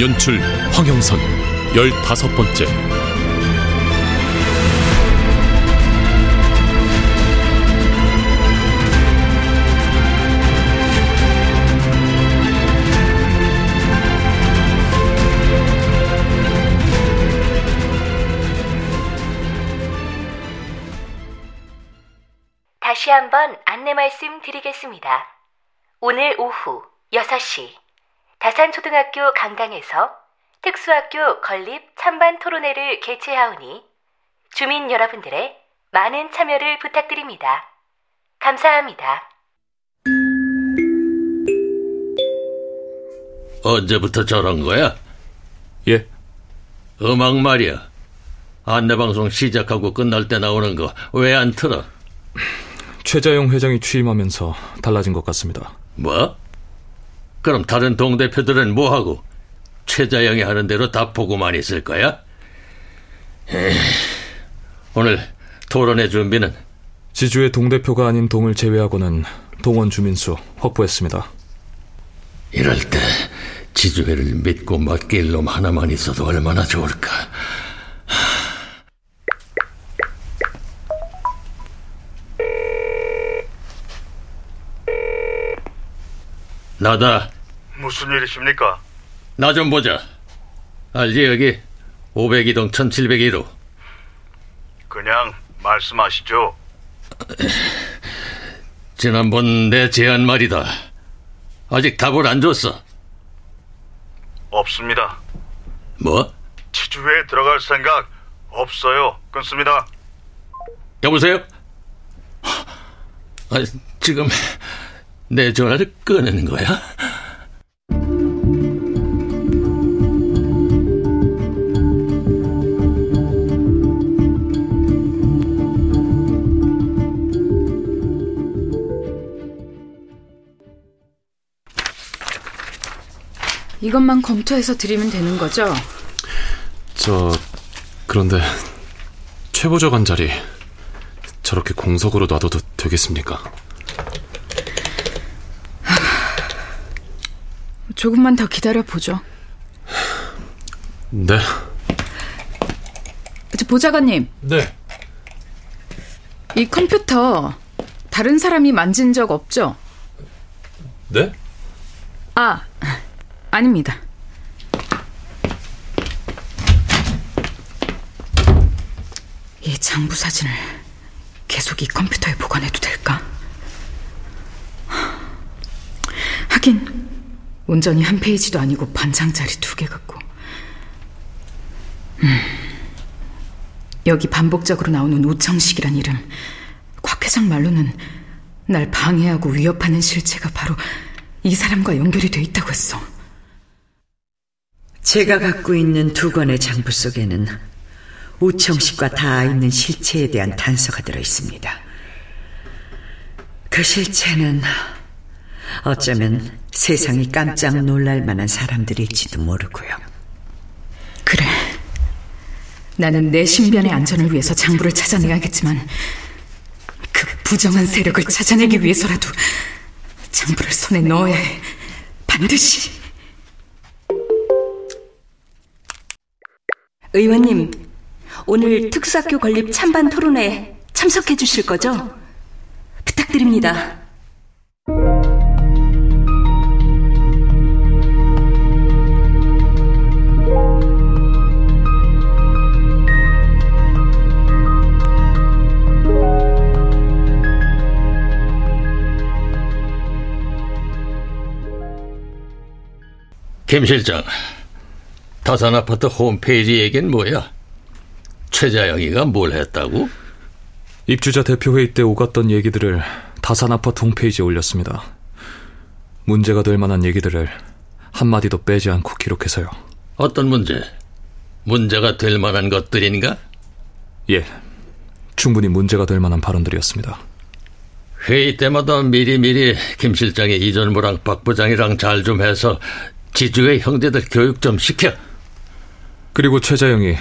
연출 황영선 열다섯 번째 다시 한번 안내 말씀 드리겠습니다. 오늘 오후 6시 다산초등학교 강당에서 특수학교 건립 찬반 토론회를 개최하오니 주민 여러분들의 많은 참여를 부탁드립니다. 감사합니다. 언제부터 저런 거야? 예 음악 말이야. 안내방송 시작하고 끝날 때 나오는 거 왜 안 틀어? 최자영 회장이 취임하면서 달라진 것 같습니다. 뭐? 그럼 다른 동대표들은 뭐하고? 최자영이 하는 대로 다 보고만 있을 거야? 에이, 오늘 토론회 준비는 지주의 동대표가 아닌 동을 제외하고는 동원 주민수 확보했습니다. 이럴 때 지주회를 믿고 맡길 놈 하나만 있어도 얼마나 좋을까? 나다. 무슨 일이십니까? 나 좀 보자. 알지 여기 502동 1701호. 그냥 말씀하시죠. 지난번 내 제안 말이다. 아직 답을 안 줬어. 없습니다. 뭐? 치주회에 들어갈 생각 없어요. 끊습니다. 여보세요? 아, 지금 내 전화를 꺼내는 거야? 이것만 검토해서 드리면 되는 거죠? 저 그런데 최보좌관 자리 저렇게 공석으로 놔둬도 되겠습니까? 조금만 더 기다려 보죠. 네. 저 보좌관님, 네. 이 컴퓨터 다른 사람이 만진 적 없죠? 네? 아, 아닙니다. 이 장부 사진을 계속 이 컴퓨터에 보관해도 될까? 하긴 온전히 한 페이지도 아니고 반장짜리 두개 갖고. 음, 여기 반복적으로 나오는 우청식이란 이름. 곽 회장 말로는 날 방해하고 위협하는 실체가 바로 이 사람과 연결이 돼 있다고 했어. 제가 갖고 있는 두 권의 장부 속에는 우청식과 닿아 있는 실체에 대한 단서가 들어 있습니다. 그 실체는 어쩌면 세상이 깜짝 놀랄 만한 사람들일지도 모르고요. 그래. 나는 내 신변의 안전을 위해서 장부를 찾아내야겠지만 그 부정한 세력을 찾아내기 위해서라도 장부를 손에 넣어야 해. 반드시. 의원님, 오늘 특수학교 건립 찬반 토론회 참석해 주실 거죠? 부탁드립니다. 김 실장, 다산 아파트 홈페이지 얘기는 뭐야? 최자영이가 뭘 했다고? 입주자 대표회의 때 오갔던 얘기들을 다산 아파트 홈페이지에 올렸습니다. 문제가 될 만한 얘기들을 한마디도 빼지 않고 기록해서요. 어떤 문제? 문제가 될 만한 것들인가? 예, 충분히 문제가 될 만한 발언들이었습니다. 회의 때마다 미리미리 김 실장이 이전무랑 박 부장이랑 잘 좀 해서 지주의 형제들 교육 좀 시켜. 그리고 최자영이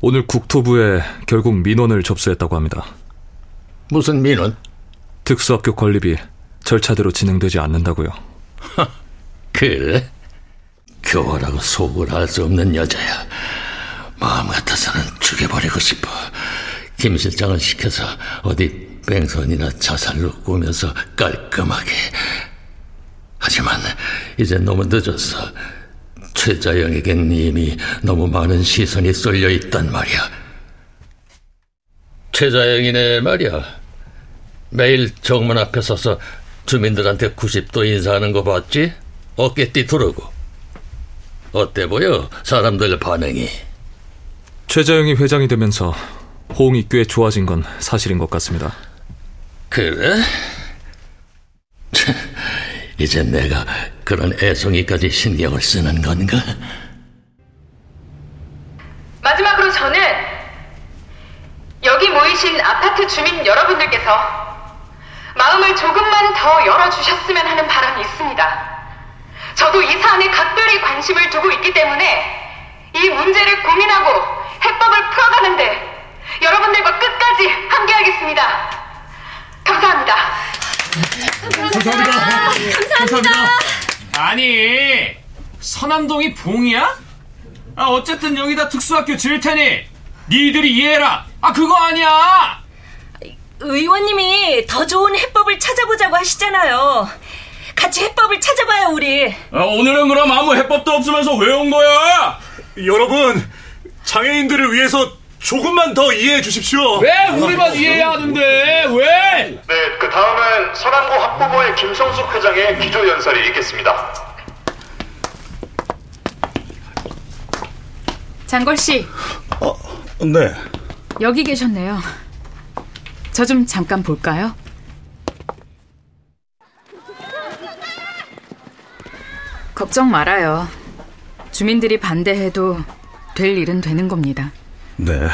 오늘 국토부에 결국 민원을 접수했다고 합니다. 무슨 민원? 특수학교 건립이 절차대로 진행되지 않는다고요. 그래? 교활하고 속을 알 수 없는 여자야. 마음 같아서는 죽여버리고 싶어. 김 실장을 시켜서 어디 뺑선이나 자살로 꾸면서 깔끔하게. 하지만 이제 너무 늦었어. 최자영에겐 이미 너무 많은 시선이 쏠려 있단 말이야. 최자영이네 말이야. 매일 정문 앞에 서서 주민들한테 90도 인사하는 거 봤지? 어깨 띠 두르고. 어때 보여? 사람들 반응이. 최자영이 회장이 되면서 호응이 꽤 좋아진 건 사실인 것 같습니다. 그래? 이제 내가 그런 애송이까지 신경을 쓰는 건가? 마지막으로 저는 여기 모이신 아파트 주민 여러분들께서 마음을 조금만 더 열어주셨으면 하는 바람이 있습니다. 저도 이 사안에 각별히 관심을 두고 있기 때문에 이 문제를 고민하고 해법을 풀어가는데 여러분들과 끝까지 함께하겠습니다. 감사합니다. 감사합니다. 감사합니다. 아니, 서남동이 봉이야? 아, 어쨌든 여기다 특수학교 지을 테니 니들이 이해해라. 아, 그거 아니야. 의원님이 더 좋은 해법을 찾아보자고 하시잖아요. 같이 해법을 찾아봐요, 우리. 아, 오늘은 그럼 아무 해법도 없으면서 왜 온 거야? 여러분, 장애인들을 위해서 조금만 더 이해해 주십시오. 왜 우리만 이해해야 하는데? 왜? 네, 그 다음은 서남고 학부모의 김성숙 회장의 기조 연설이 있겠습니다. 장걸 씨, 어, 네. 여기 계셨네요. 저 좀 잠깐 볼까요? 걱정 말아요. 주민들이 반대해도 될 일은 되는 겁니다. 네.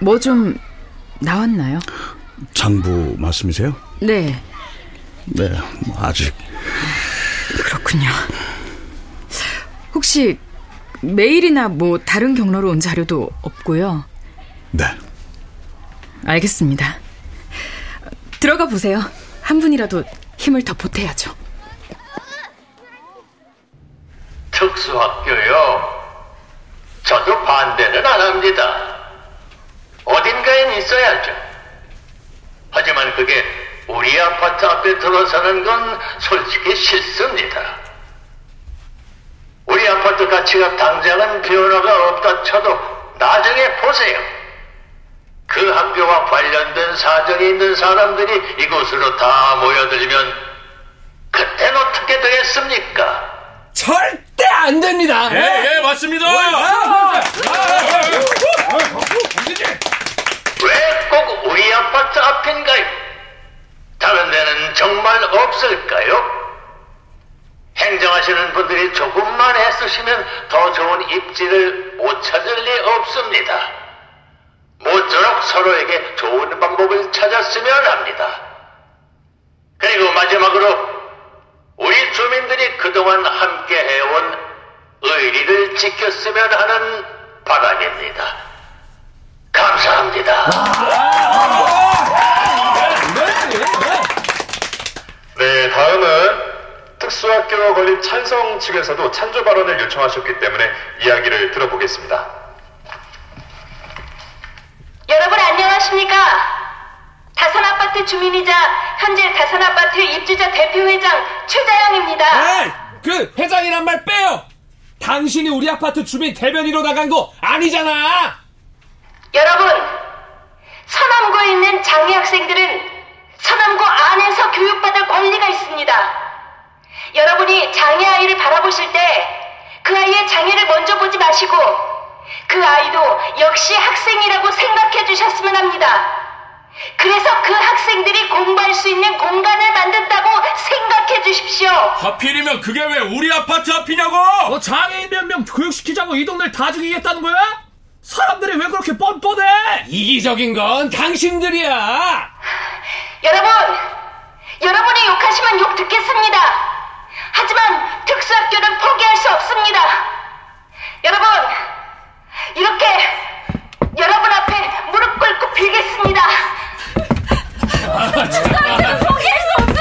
뭐 좀 나왔나요? 장부 말씀이세요? 네, 네, 뭐 아직. 그렇군요. 혹시 메일이나 뭐 다른 경로로 온 자료도 없고요. 네. 알겠습니다. 들어가 보세요. 한 분이라도 힘을 더 보태야죠. 특수학교요? 저도 반대는 안 합니다. 어딘가엔 있어야죠. 하지만 그게 우리 아파트 앞에 들어서는 건 솔직히 싫습니다. 우리 아파트 가치가 당장은 변화가 없다 쳐도 나중에 보세요. 그 학교와 관련된 사정이 있는 사람들이 이곳으로 다 모여들면 그땐 어떻게 되겠습니까? 절대 안 됩니다. 예, 예, 맞습니다. 왜 꼭 우리 아파트 앞인가요? 다른 데는 정말 없을까요? 행정하시는 분들이 조금만 애쓰시면 더 좋은 입지를 못 찾을 리 없습니다. 모쪼록 서로에게 좋은 방법을 찾았으면 합니다. 그리고 마지막으로 우리 주민들이 그동안 함께 해온 의리를 지켰으면 하는 바람입니다. 감사합니다. 네, 다음은 특수학교 건립 찬성 측에서도 찬조 발언을 요청하셨기 때문에 이야기를 들어보겠습니다. 여러분 안녕하십니까? 다산 아파트 주민이자 현재 다산 아파트 입주자 대표회장 최자영입니다. 에이, 그 회장이란 말 빼요. 당신이 우리 아파트 주민 대변인으로 나간 거 아니잖아. 여러분, 서남고에 있는 장애 학생들은 서남고 안에서 교육받을 권리가 있습니다. 여러분이 장애 아이를 바라보실 때 그 아이의 장애를 먼저 보지 마시고 그 아이도 역시 학생이라고 생각해 주셨으면 합니다. 그래서 그 학생들이 공부할 수 있는 공간을 만든다고 생각해 주십시오. 하필이면 그게 왜 우리 아파트 앞이냐고! 어, 장애인 몇 명 교육시키자고 이 동네를 다 죽이겠다는 거야? 사람들이 왜 그렇게 뻔뻔해? 이기적인 건 당신들이야! 여러분, 여러분이 욕하시면 욕 듣겠습니다. 하지만 특수학교는 포기할 수 없습니다. 여러분, 이렇게 여러분 앞에 무릎 꿇고 빌겠습니다. 특수학교는 포기할 수 없습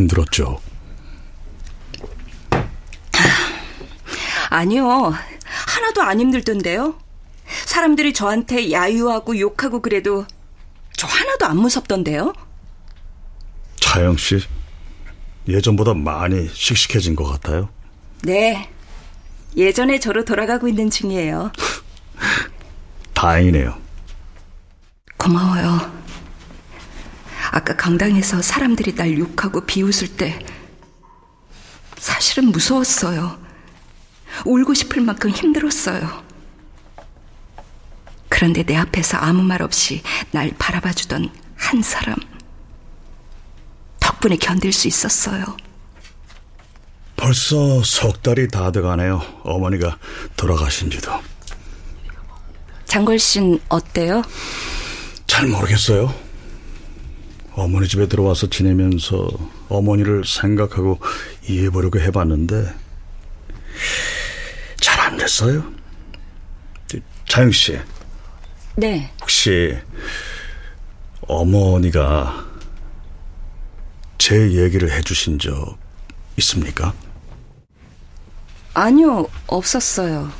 힘들었죠. 아니요. 하나도 안 힘들던데요. 사람들이 저한테 야유하고 욕하고 그래도 저 하나도 안 무섭던데요. 차영 씨, 예전보다 많이 씩씩해진 것 같아요. 네. 예전에 저로 돌아가고 있는 중이에요. 다행이네요. 고마워요. 아까 강당에서 사람들이 날 욕하고 비웃을 때 사실은 무서웠어요. 울고 싶을 만큼 힘들었어요. 그런데 내 앞에서 아무 말 없이 날 바라봐 주던 한 사람. 덕분에 견딜 수 있었어요. 벌써 석 달이 다 돼가네요. 어머니가 돌아가신 지도. 장걸 씨는 어때요? 잘 모르겠어요. 어머니 집에 들어와서 지내면서 어머니를 생각하고 이해해보려고 해봤는데 잘 안 됐어요. 자영 씨, 네. 혹시 어머니가 제 얘기를 해주신 적 있습니까? 아니요, 없었어요.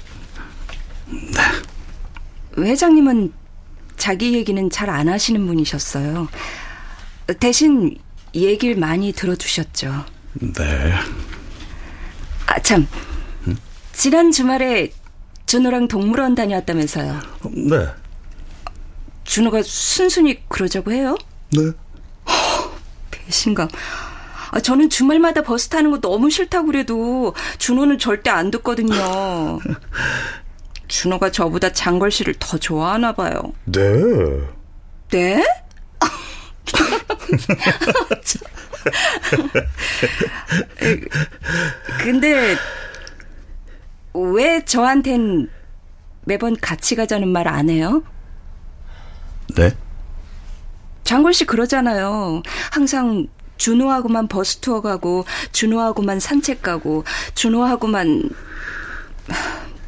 회장님은 자기 얘기는 잘 안 하시는 분이셨어요. 대신 얘기를 많이 들어주셨죠. 네. 아, 참. 지난 주말에 준호랑 동물원 다녀왔다면서요. 네. 준호가 순순히 그러자고 해요? 네. 배신감. 아, 저는 주말마다 버스 타는 거 너무 싫다고 그래도 준호는 절대 안 듣거든요. 준호가 저보다 장걸 씨를 더 좋아하나 봐요. 네. 네? 근데 왜 저한텐 매번 같이 가자는 말 안 해요? 네? 장걸 씨 그러잖아요. 항상 준호하고만 버스 투어 가고 준호하고만 산책 가고 준호하고만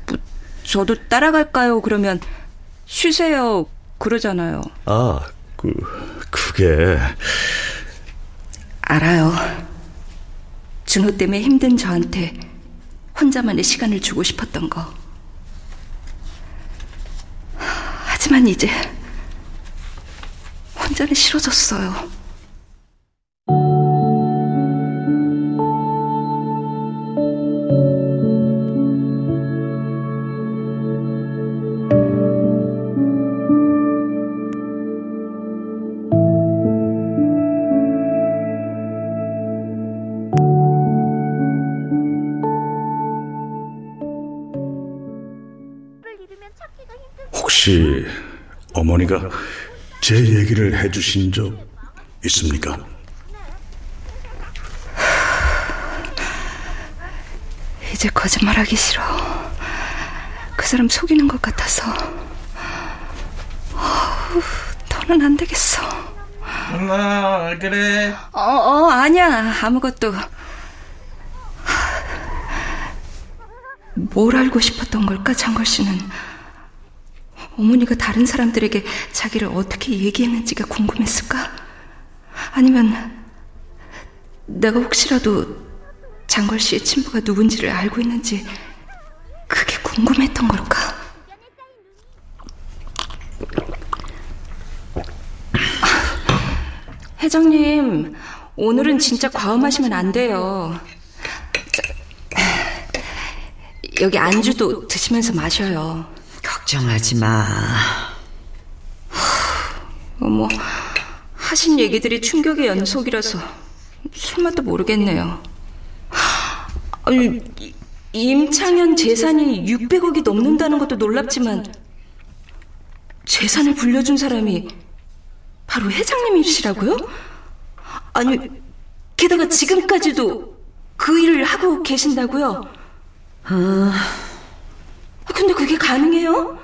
뭐 저도 따라갈까요? 그러면 쉬세요. 그러잖아요. 아, 그 그게 알아요. 준호 때문에 힘든 저한테 혼자만의 시간을 주고 싶었던 거. 하지만 이제 혼자는 싫어졌어요. 어머니가 제 얘기를 해주신 적 있습니까? 이제 거짓말하기 싫어. 그 사람 속이는 것 같아서. 어후, 더는 안 되겠어. 엄마, 왜 그래? 어, 어, 아니야. 아무것도. 뭘 알고 싶었던 걸까, 장걸 씨는. 어머니가 다른 사람들에게 자기를 어떻게 얘기했는지가 궁금했을까? 아니면 내가 혹시라도 장걸 씨의 친부가 누군지를 알고 있는지 그게 궁금했던 걸까? 회장님, 오늘은 진짜 과음하시면 안 돼요. 여기 안주도 드시면서 마셔요. 걱정하지 마. 어머, 하신 얘기들이 충격의 연속이라서 술맛도 모르겠네요. 아니, 임창현 재산이 600억이 넘는다는 것도 놀랍지만 재산을 불려준 사람이 바로 회장님이시라고요? 아니, 게다가 지금까지도 그 일을 하고 계신다고요? 아, 근데 그게 가능해요?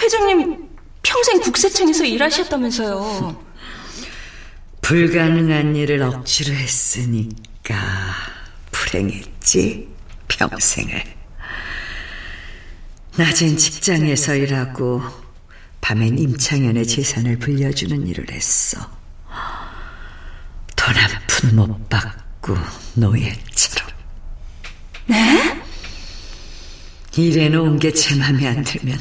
회장님이 평생 국세청에서 일하셨다면서요. 불가능한 일을 억지로 했으니까 불행했지, 평생을. 낮엔 직장에서 일하고 밤엔 임창현의 재산을 불려주는 일을 했어. 돈 한 푼 못 받고 노예처럼. 네? 일해 놓은 게 제 맘에 안 들면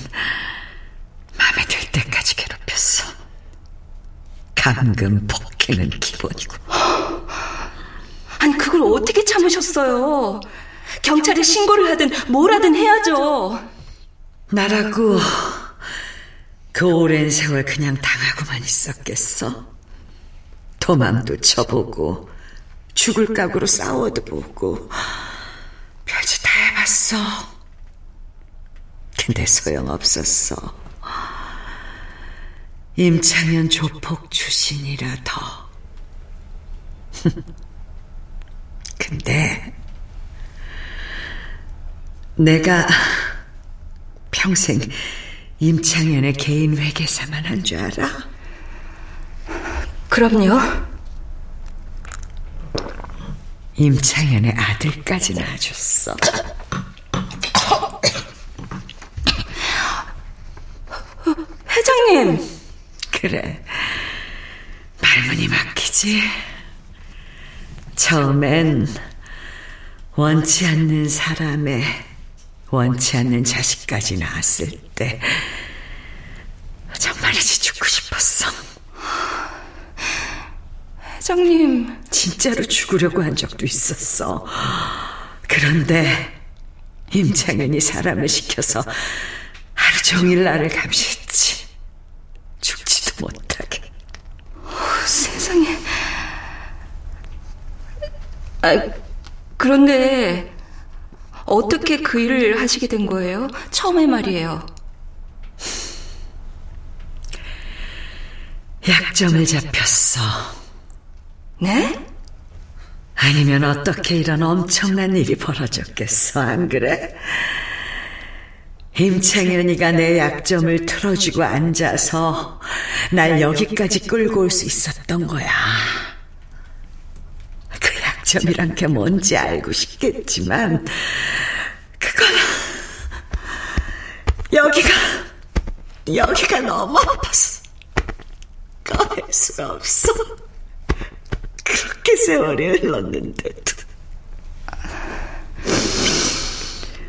감금 폭행은 기본이고. 아니 그걸 어떻게 참으셨어요? 경찰에 신고를 하든 뭘 하든 해야죠. 나라고 그 오랜 세월 그냥 당하고만 있었겠어. 도망도 쳐보고 죽을 각오로 싸워도 보고 별짓 다 해봤어. 근데 소용없었어. 임창현 조폭 출신이라 더. 근데 내가 평생 임창현의 개인 회계사만 한 줄 알아? 그럼요. 임창현의 아들까지 낳아줬어. 회장님. 그래. 말문이 막히지. 처음엔 원치 않는 사람의 원치 않는 자식까지 낳았을 때 정말이지 죽고 싶었어. 회장님. 진짜로 죽으려고 한 적도 있었어. 그런데 임창현이 사람을 시켜서 하루 종일 나를. 죽지도 못하게. 세상에. 아, 그런데 어떻게 그 일을 하시게 된 거예요? 처음에 말이에요. 약점을 잡혔어. 네? 아니면 어떻게 이런 엄청난 일이 벌어졌겠어, 안 그래? 임창현이가 내 약점을 틀어주고 앉아서 날 여기까지 끌고 올 수 있었던 거야. 그 약점이란 게 뭔지 알고 싶겠지만, 그건, 여기가, 여기가 너무 아파서, 꺼낼 수가 없어. 그렇게 세월이 흘렀는데도.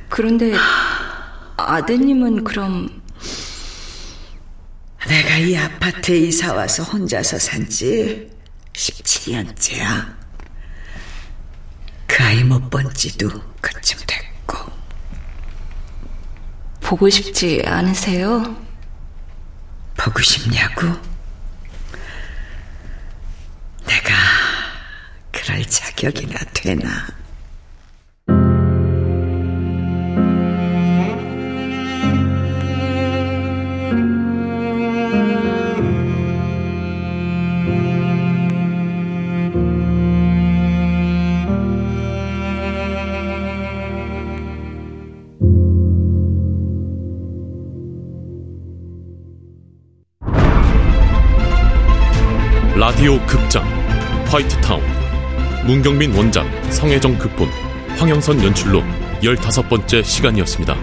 그런데 아드님은 그럼 내가 이 아파트에 이사 와서 혼자서 산지 17년째야. 그 아이 못 본 지도 그쯤 됐고. 보고 싶지 않으세요? 보고 싶냐고? 내가 그럴 자격이나 되나? 라디오 극장 화이트타운 문경민 원작 성혜정 극본 황영선 연출로 15번째 시간이었습니다.